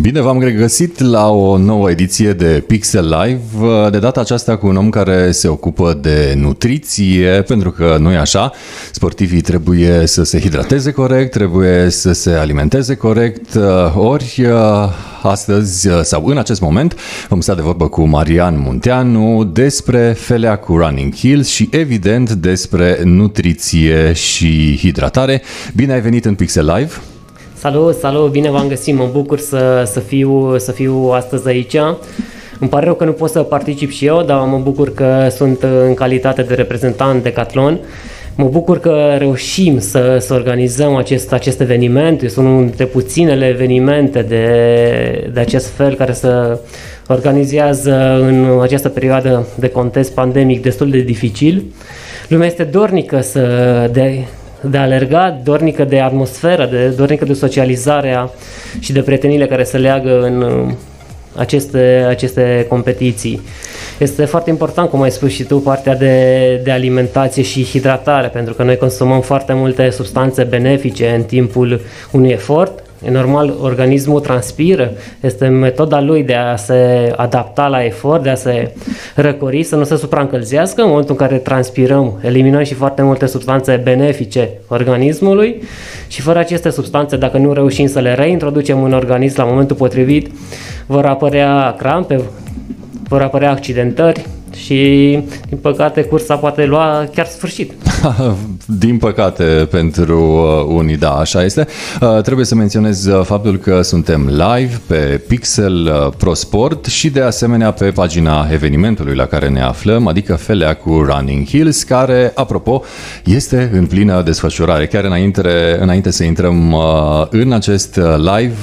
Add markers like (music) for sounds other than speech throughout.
Bine v-am regăsit la o nouă ediție de Pixel Live, de data aceasta cu un om care se ocupă de nutriție, pentru că nu e așa, sportivii trebuie să se hidrateze corect, trebuie să se alimenteze corect, ori astăzi sau în acest moment vom sta de vorbă cu Marian Munteanu despre felea cu Running Hills și evident despre nutriție și hidratare. Bine ai venit în Pixel Live! Salut, salut, bine v-am găsit, mă bucur să, să, fiu, să fiu astăzi aici. Îmi pare rău că nu pot să particip și eu, dar mă bucur că sunt în calitate de reprezentant Decathlon. Mă bucur că reușim să, să organizăm acest, acest eveniment. Sunt unul dintre puținele evenimente de, de acest fel care se organizează în această perioadă de context pandemic destul de dificil. Lumea este dornică să, de, de alergat, dornică de atmosferă, de, dornică de socializarea și de prietenile care se leagă în uh, aceste, aceste competiții. Este foarte important, cum ai spus și tu, partea de, de alimentație și hidratare, pentru că noi consumăm foarte multe substanțe benefice în timpul unui efort E normal, organismul transpiră, este metoda lui de a se adapta la efort, de a se răcori, să nu se supraîncălzească. În momentul în care transpirăm, eliminăm și foarte multe substanțe benefice organismului și fără aceste substanțe, dacă nu reușim să le reintroducem în organism la momentul potrivit, vor apărea crampe, vor apărea accidentări, și, din păcate, cursa poate lua chiar sfârșit. (laughs) din păcate pentru uh, unii, da, așa este. Uh, trebuie să menționez uh, faptul că suntem live pe Pixel Pro Sport și de asemenea pe pagina evenimentului la care ne aflăm, adică Felea cu Running Hills, care, apropo, este în plină desfășurare. Chiar înainte, înainte să intrăm în acest live,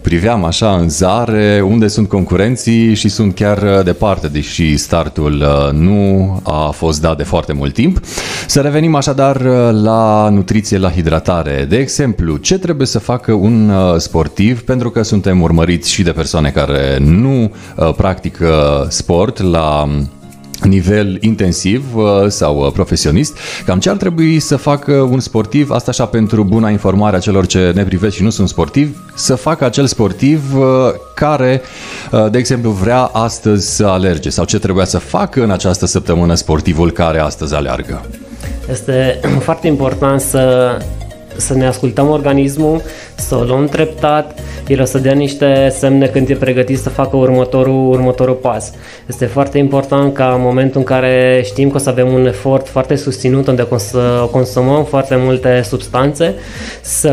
priveam așa în zare unde sunt concurenții și sunt chiar departe, deși startul uh, nu a fost dat de foarte mult timp. Să revenim așadar uh, la nutriție, la hidratare. De exemplu, ce trebuie să facă un uh, sportiv, pentru că suntem urmăriți și de persoane care nu practică sport la nivel intensiv uh, sau uh, profesionist, cam ce ar trebui să facă un sportiv, asta așa pentru buna informare a celor ce ne privesc și nu sunt sportivi, să facă acel sportiv uh, care, de exemplu, vrea astăzi să alerge sau ce trebuia să facă în această săptămână sportivul care astăzi aleargă. Este (clears throat) foarte important să să ne ascultăm organismul, să o luăm treptat, el o să dea niște semne când e pregătit să facă următorul, următorul pas. Este foarte important ca în momentul în care știm că o să avem un efort foarte susținut unde o să consumăm foarte multe substanțe, să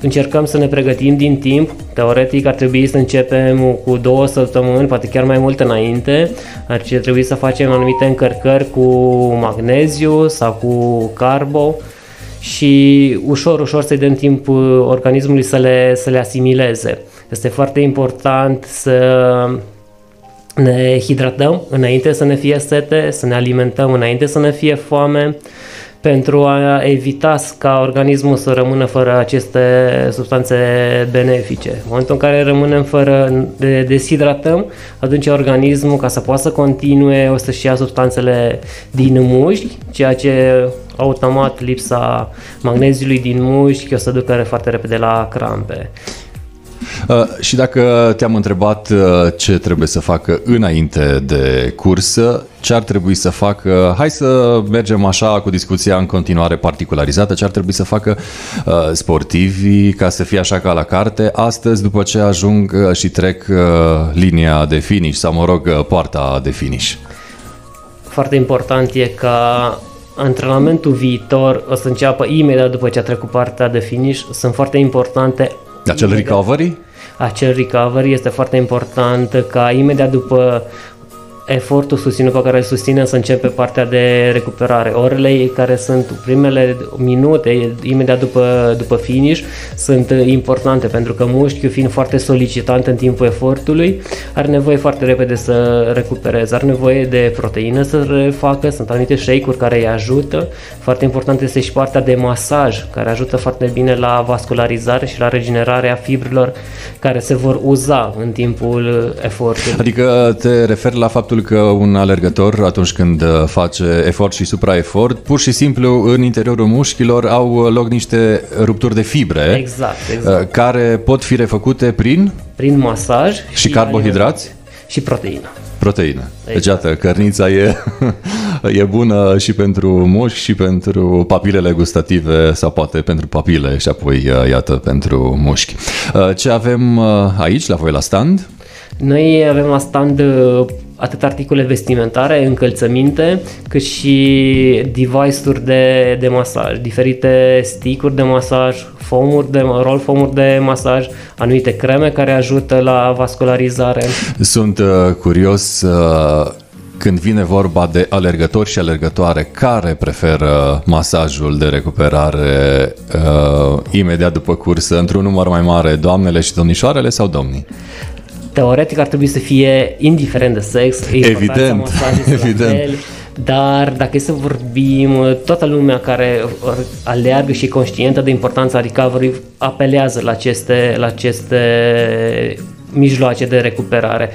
încercăm să ne pregătim din timp. Teoretic ar trebui să începem cu două săptămâni, poate chiar mai mult înainte, ar trebui să facem anumite încărcări cu magneziu sau cu carbo, și ușor, ușor să-i dăm timp uh, organismului să le, să le asimileze. Este foarte important să ne hidratăm înainte să ne fie sete, să ne alimentăm înainte să ne fie foame, pentru a evita ca organismul să rămână fără aceste substanțe benefice. În momentul în care rămânem fără de deshidratăm, atunci organismul, ca să poată să continue, o să-și ia substanțele din mușchi, ceea ce automat lipsa magneziului din mușchi o să ducă foarte repede la crampe. Uh, și dacă te-am întrebat uh, ce trebuie să facă înainte de cursă, ce ar trebui să facă, hai să mergem așa cu discuția în continuare particularizată, ce ar trebui să facă uh, sportivii ca să fie așa ca la carte astăzi după ce ajung uh, și trec uh, linia de finish sau mă rog uh, poarta de finish. Foarte important e ca antrenamentul viitor o să înceapă imediat după ce a trecut partea de finish. Sunt foarte importante acel recovery? Acel recovery este foarte important ca imediat după efortul susținut pe care îl susținem să începe partea de recuperare. Orele care sunt primele minute, imediat după, după finish, sunt importante pentru că mușchiul fiind foarte solicitant în timpul efortului, are nevoie foarte repede să recupereze, are nevoie de proteină să refacă, sunt anumite shake-uri care îi ajută. Foarte important este și partea de masaj, care ajută foarte bine la vascularizare și la regenerarea fibrilor care se vor uza în timpul efortului. Adică te referi la faptul faptul că un alergător, atunci când face efort și supraefort, pur și simplu în interiorul mușchilor au loc niște rupturi de fibre Exact, exact. care pot fi refăcute prin Prin masaj și carbohidrați și proteină. proteină. Deci, Exact. iată, cărnița e, (laughs) e bună și pentru mușchi și pentru papilele gustative sau poate pentru papile și apoi, iată, pentru mușchi. Ce avem aici, la voi la stand? Noi avem la stand uh, atât articole vestimentare, încălțăminte, cât și device-uri de, de masaj, diferite stick-uri de masaj, foamuri de, roll foamuri de masaj, anumite creme care ajută la vascularizare. Sunt uh, curios uh, când vine vorba de alergători și alergătoare, care preferă masajul de recuperare uh, imediat după cursă, într-un număr mai mare, doamnele și domnișoarele sau domnii? Teoretic ar trebui să fie indiferent de sex, importanța Evident, masajului este la evident. fel, dar dacă e să vorbim, toată lumea care aleargă și e conștientă de importanța recovery apelează la aceste, la aceste mijloace de recuperare.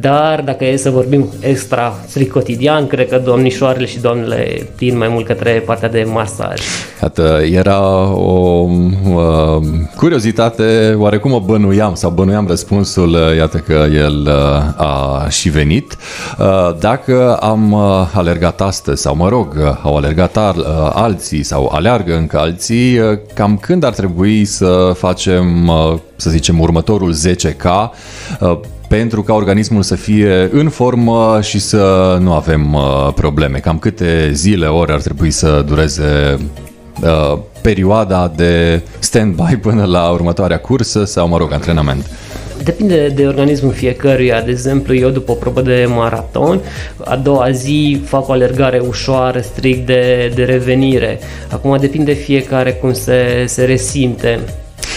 Dar dacă e să vorbim extra strict cotidian, cred că domnișoarele și doamnele tind mai mult către partea de masaj. Iată, era o uh, curiozitate, oarecum o bănuiam sau bănuiam răspunsul, uh, iată că el uh, a și venit. Uh, dacă am uh, alergat astăzi sau mă rog, uh, au alergat al, uh, alții sau aleargă încă alții, uh, cam când ar trebui să facem, uh, să zicem, următorul 10K uh, pentru ca organismul să fie în formă și să nu avem uh, probleme. Cam câte zile, ore ar trebui să dureze uh, perioada de stand-by (laughs) până la următoarea cursă sau, mă rog, antrenament. Depinde de organismul fiecăruia. De exemplu, eu după o probă de maraton, a doua zi fac o alergare ușoară, strict de, de revenire. Acum depinde fiecare cum se, se resimte.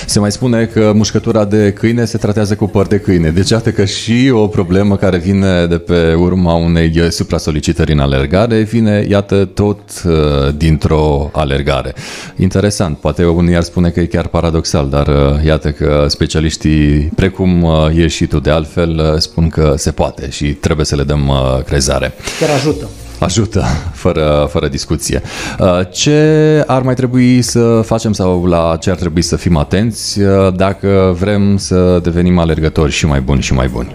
Se mai spune că mușcătura de câine se tratează cu păr de câine. Deci iată că și o problemă care vine de pe urma unei supra-solicitări în alergare vine, iată, tot uh, dintr-o alergare. Interesant, poate unii ar spune că e chiar paradoxal, dar uh, iată că specialiștii, precum uh, ești și tu de altfel, uh, spun că se poate și trebuie să le dăm uh, crezare. Chiar ajută. Ajută, fără, fără discuție. Uh, Ce ar mai trebui să facem sau la ce ar trebui să fim atenți uh, dacă vrem să devenim alergători și mai buni și mai buni?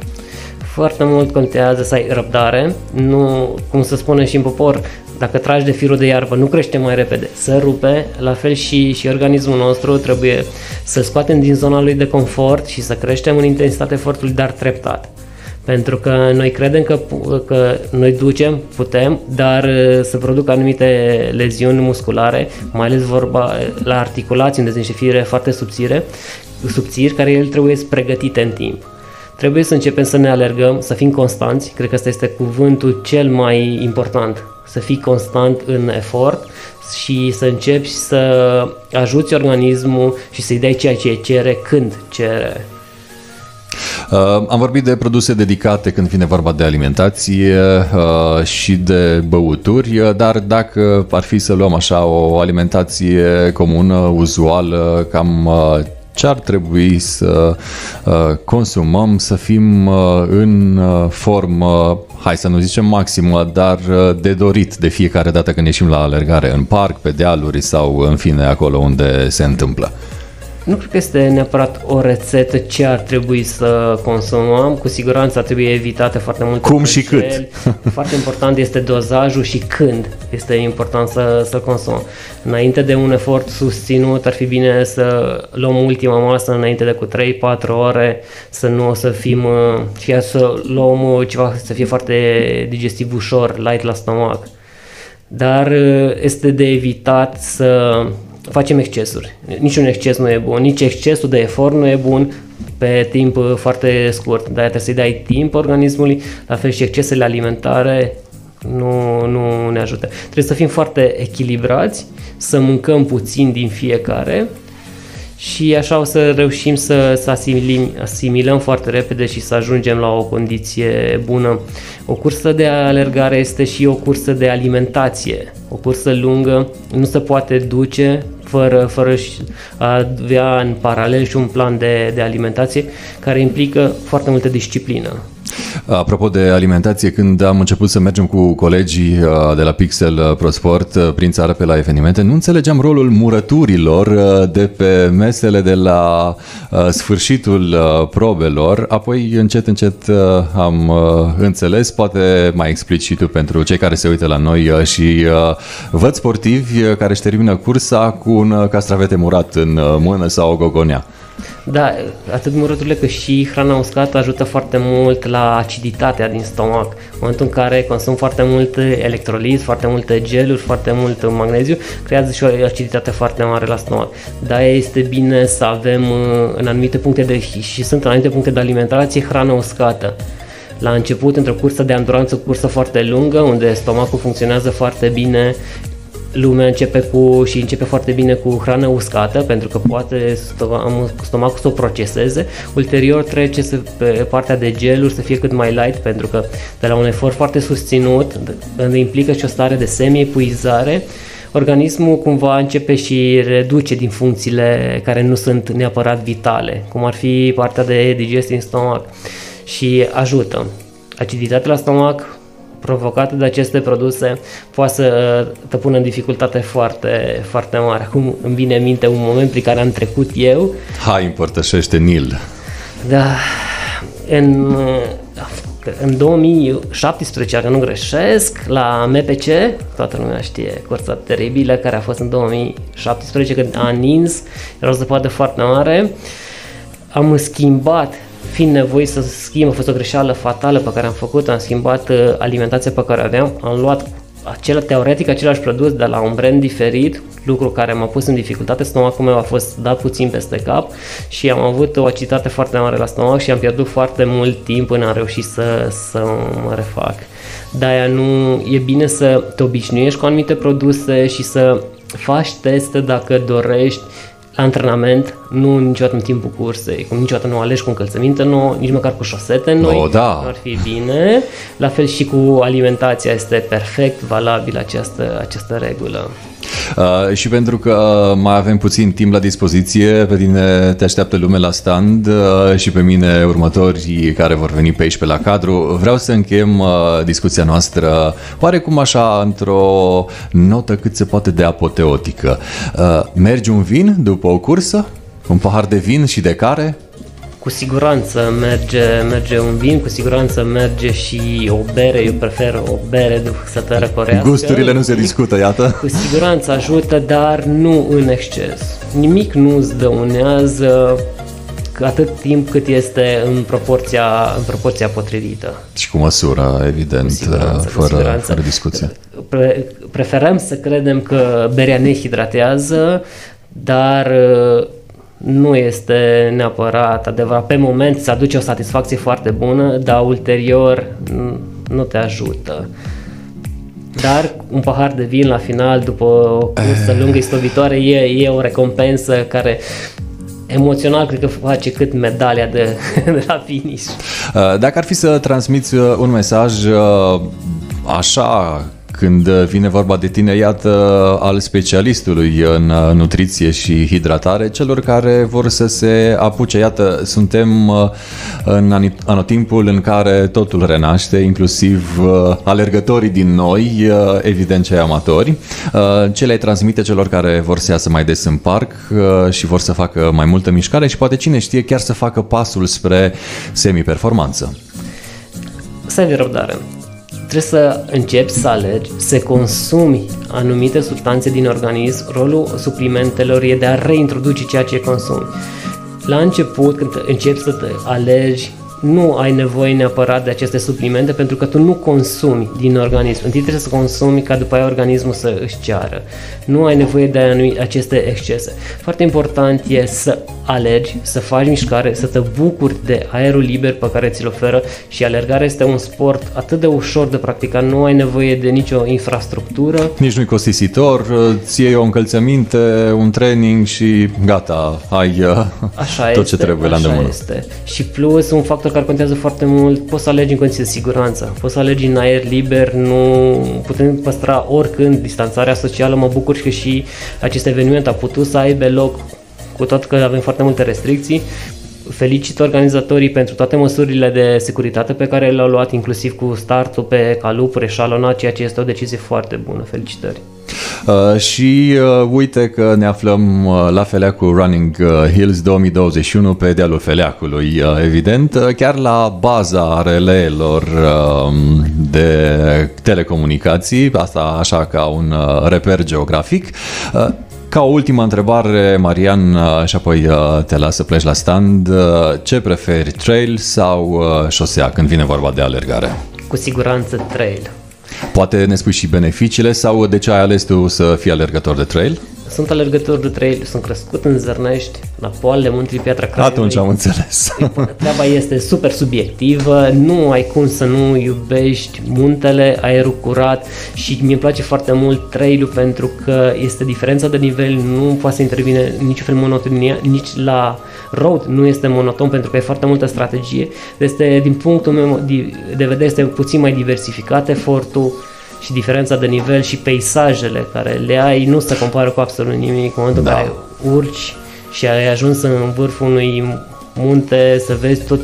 Foarte mult contează să ai răbdare, nu, cum se spune și în popor, dacă tragi de firul de iarbă, nu crește mai repede, să rupe, la fel și, și organismul nostru trebuie să scoatem din zona lui de confort și să creștem în intensitate efortului, dar treptat. Pentru că noi credem că, pu- că noi ducem, putem, dar uh, se produc anumite leziuni musculare, mai ales vorba la articulații, unde sunt niște fire foarte subțire, subțiri, care ele trebuie pregătite în timp. Trebuie să începem să ne alergăm, să fim constanți, cred că ăsta este cuvântul cel mai important, să fii constant în efort și să începi să ajuți organismul și să-i dai ceea ce cere când cere. Uh, am vorbit de produse dedicate când vine vorba de alimentație uh, și de băuturi, uh, dar dacă ar fi să luăm așa o alimentație comună, uzuală, cam uh, ce ar trebui să uh, consumăm, să fim uh, în uh, formă, hai să nu zicem maximă, dar uh, de dorit de fiecare dată când ieșim la alergare, în parc, pe dealuri sau în fine acolo unde se întâmplă. Nu cred că este neapărat o rețetă ce ar trebui să consumăm. Cu siguranță ar trebui evitate foarte multe Cum și greșeli. (laughs) Foarte important este dozajul și când este important să, să consumăm. Înainte de un efort susținut, ar fi bine să luăm ultima masă înainte de cu 3-4 ore, să nu o să fim, uh, fie să luăm uh, ceva să fie foarte digestiv ușor, light la stomac. Dar uh, este de evitat să facem excesuri. Niciun exces nu e bun, nici excesul de efort nu e bun pe timp uh, foarte scurt. Dar trebuie să-i dai timp organismului, la fel și excesele alimentare nu, nu ne ajută. Trebuie să fim foarte echilibrați, să mâncăm puțin din fiecare și așa o să reușim să, să asimilăm, asimilăm foarte repede și să ajungem la o condiție bună. O cursă de alergare este și o cursă de alimentație. O cursă lungă nu se poate duce fără, fără și a avea în paralel și un plan de, de alimentație care implică foarte multă disciplină. Apropo de alimentație, când am început să mergem cu colegii uh, de la Pixel uh, Pro Sport uh, prin țară pe la evenimente, nu înțelegeam rolul murăturilor de pe mesele de la sfârșitul probelor. Apoi, încet, încet am înțeles, poate mai explici și tu pentru cei care se uită la noi și văd sportivi care își termină cursa cu un castravete murat în mână sau o gogonea. Da, atât murăturile cât și hrana uscată ajută foarte mult la aciditatea din stomac. În momentul în care consum foarte mult electrolit, foarte multe geluri, foarte mult magneziu, creează și o aciditate foarte mare la stomac. Da, este bine să avem uh, în anumite puncte de și sunt în anumite puncte de alimentație hrană uscată la început, într-o cursă de anduranță, o cursă foarte lungă, unde stomacul funcționează foarte bine, lumea începe cu și începe foarte bine cu hrană uscată pentru că poate stomacul să o proceseze. Ulterior trece să, pe partea de geluri să fie cât mai light pentru că de la un efort foarte susținut implică și o stare de semi-epuizare organismul cumva începe și reduce din funcțiile care nu sunt neapărat vitale, cum ar fi partea de digestie în stomac și ajută. Aciditatea la stomac provocată de aceste produse poate să te pună în dificultate foarte, foarte mare. Acum îmi vine în minte un moment prin care am trecut eu. Hai, împărtășește Nil. Da, în, în 2017, dacă nu greșesc, la MPC, toată lumea știe cursa teribilă care a fost în 2017, când a nins, era o zăpadă foarte mare, am schimbat fiind nevoit să schimb, a fost o greșeală fatală pe care am făcut, am schimbat uh, alimentația pe care o aveam, am luat acela, teoretic același produs de la un brand diferit, lucru care m-a pus în dificultate, stomacul meu a fost dat puțin peste cap și am avut o aciditate foarte mare la stomac și am pierdut foarte mult timp până am reușit să, să mă refac. De-aia nu e bine să te obișnuiești cu anumite produse și să faci teste dacă dorești antrenament, nu niciodată în timpul cursei, cum niciodată nu alegi cu încălțăminte nouă, nici măcar cu șosete noi, oh, da. ar fi bine. La fel și cu alimentația este perfect valabil această, această regulă. Uh, și pentru că mai avem puțin timp la dispoziție, pe tine te așteaptă lume la stand uh, și pe mine următorii care vor veni pe aici pe la cadru. Vreau să încheiem uh, discuția noastră oarecum așa într-o notă cât se poate de apoteotică. Uh, mergi un vin după o cursă? Un pahar de vin și de care? Cu siguranță merge, merge un vin, cu siguranță merge și o bere, eu prefer o bere să te răcorească. Gusturile nu se discută, iată. (laughs) Cu siguranță ajută, dar nu în exces. Nimic nu îți dăunează atât timp cât este în proporția, în proporția potrivită. Și cu măsură, evident, cu siguranță, fără, cu siguranță. fără discuție. Pre- preferăm să credem că berea ne hidratează, dar nu este neapărat adevărat. Pe moment îți aduce o satisfacție foarte bună, dar ulterior nu te ajută. Dar un pahar de vin la final, după o cursă eh. lungă istovitoare, e, e o recompensă care emoțional cred că face cât medalia de, (laughs) de la finish. Eh, dacă ar fi să transmiți eh, un mesaj așa când vine vorba de tine, iată, al specialistului în nutriție și hidratare, celor care vor să se apuce. Iată, suntem uh, în anotimpul în care totul renaște, inclusiv uh, alergătorii din noi, uh, evident cei amatori. Ce le transmite celor care vor să iasă mai des în parc și vor să facă mai multă mișcare și poate cine știe chiar să facă pasul spre semi-performanță. Să ai răbdare trebuie să începi să alegi, să consumi anumite substanțe din organism, rolul suplimentelor e de a reintroduce ceea ce consumi. La început, când începi să te alegi nu ai nevoie neapărat de aceste suplimente pentru că tu nu consumi din organism. Întâi trebuie să consumi ca după aia organismul să își ceară. Nu ai nevoie de aceste excese. Foarte important e să alergi, să faci mișcare, să te bucuri de aerul liber pe care ți-l oferă și alergarea este un sport atât de ușor de practicat, nu ai nevoie de nicio infrastructură. Nici nu-i costisitor, ți iei o încălțăminte, un training și gata, ai uh, așa tot este, ce trebuie la îndemână. Este. Și plus un factor care contează foarte mult, poți să alegi în condiții de siguranță, poți să alegi în aer liber, nu putem păstra oricând distanțarea socială, mă bucur că și acest eveniment a putut să aibă loc cu tot că avem foarte multe restricții, felicit organizatorii pentru toate măsurile de securitate pe care le-au luat, inclusiv cu startul pe calup reșalonat, ceea ce este o decizie foarte bună. Felicitări! Uh, și uh, uite că ne aflăm uh, la Feleacul Running uh, Hills 2021 pe dealul Feleacului, uh, evident, uh, chiar la baza releelor uh, de telecomunicații, asta așa ca un uh, reper geografic. Uh, ca o ultimă întrebare, Marian, uh, și apoi uh, te las să pleci la stand. Uh, Ce preferi, trail sau uh, șosea când vine vorba de alergare? Cu siguranță trail. Poate ne spui și beneficiile sau de ce ai ales tu să fii alergător de trail? Sunt alergător de trail, sunt crescut în Zărnești, la poalele Muntrii Piatra Craiului. Atunci am înțeles. Treaba este super subiectivă, nu ai cum să nu iubești muntele, aerul curat și mi-e place foarte mult trail pentru că este diferența de nivel, nu poate să intervine niciun fel monotonie, nici la road nu este monoton pentru că e foarte multă strategie. Este, din punctul meu de vedere, este puțin mai diversificat efortul și diferența de nivel și peisajele care le ai nu se compară cu absolut nimic în momentul Da. în care urci și ai ajuns în vârful unui munte să vezi tot,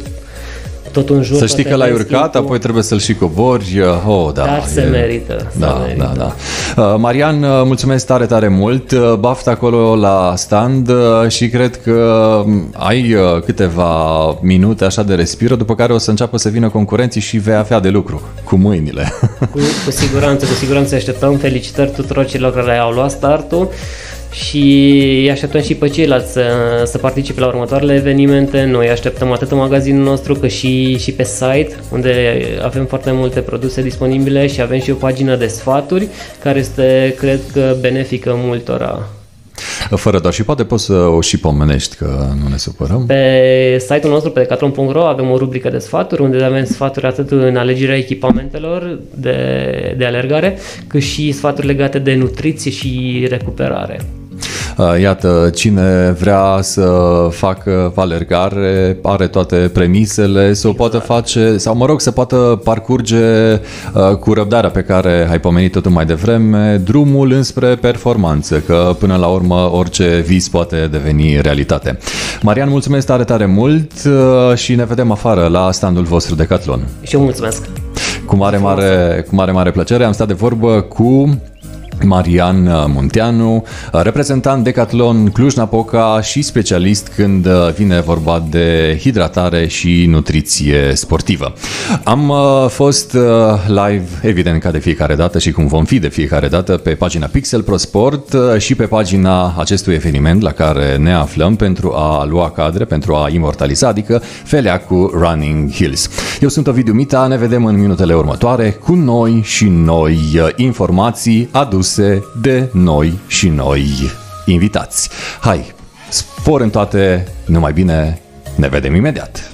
tot în jur. Să știi toate că l-ai landscape-ul, urcat, apoi trebuie să-l și cobori. Oh, da. Dar se merită, se Da, merită. da, da. Uh, Marian, uh, mulțumesc tare, tare mult. Uh, Baftă acolo la stand uh, și cred că um, ai uh, câteva minute așa de respiră, după care o să înceapă să vină concurenții și vei avea de lucru cu mâinile. Cu, cu siguranță, cu siguranță așteptăm felicitări tuturor celor care au luat startul și îi așteptăm și pe ceilalți să, să participe la următoarele evenimente. Noi așteptăm atât în magazinul nostru cât și, și pe site, unde avem foarte multe produse disponibile și avem și o pagină de sfaturi care este, cred că, benefică multora. Fără doar și poate poți să o și pomenești, că nu ne supărăm. Pe site-ul nostru, pe decathlon.ro, avem o rubrică de sfaturi, unde avem sfaturi atât în alegerea echipamentelor de, de alergare, cât și sfaturi legate de nutriție și recuperare. Uh, Iată, cine vrea să facă alergare are toate premisele, să o poată face, sau mă rog, să poată parcurge uh, cu răbdarea pe care ai pomenit-o tu mai devreme, drumul înspre performanță, că până la urmă orice vis poate deveni realitate. Marian, mulțumesc tare, tare mult uh, și ne vedem afară la standul vostru Decathlon. Și eu mulțumesc! Cu mare, mare, cu mare, mare plăcere am stat de vorbă cu Marian Munteanu, reprezentant Decathlon Cluj-Napoca și specialist când vine vorba de hidratare și nutriție sportivă. Am uh, fost uh, live, evident, ca de fiecare dată și cum vom fi de fiecare dată, pe pagina Pixel Pro Sport uh, și pe pagina acestui eveniment la care ne aflăm pentru a lua cadre, pentru a imortaliza, adică Feleacu Running Hills. Eu sunt Ovidiu Mita, ne vedem în minutele următoare cu noi și noi uh, informații aduse de noi și noi invitați. Hai, spor în toate, numai bine, ne vedem imediat!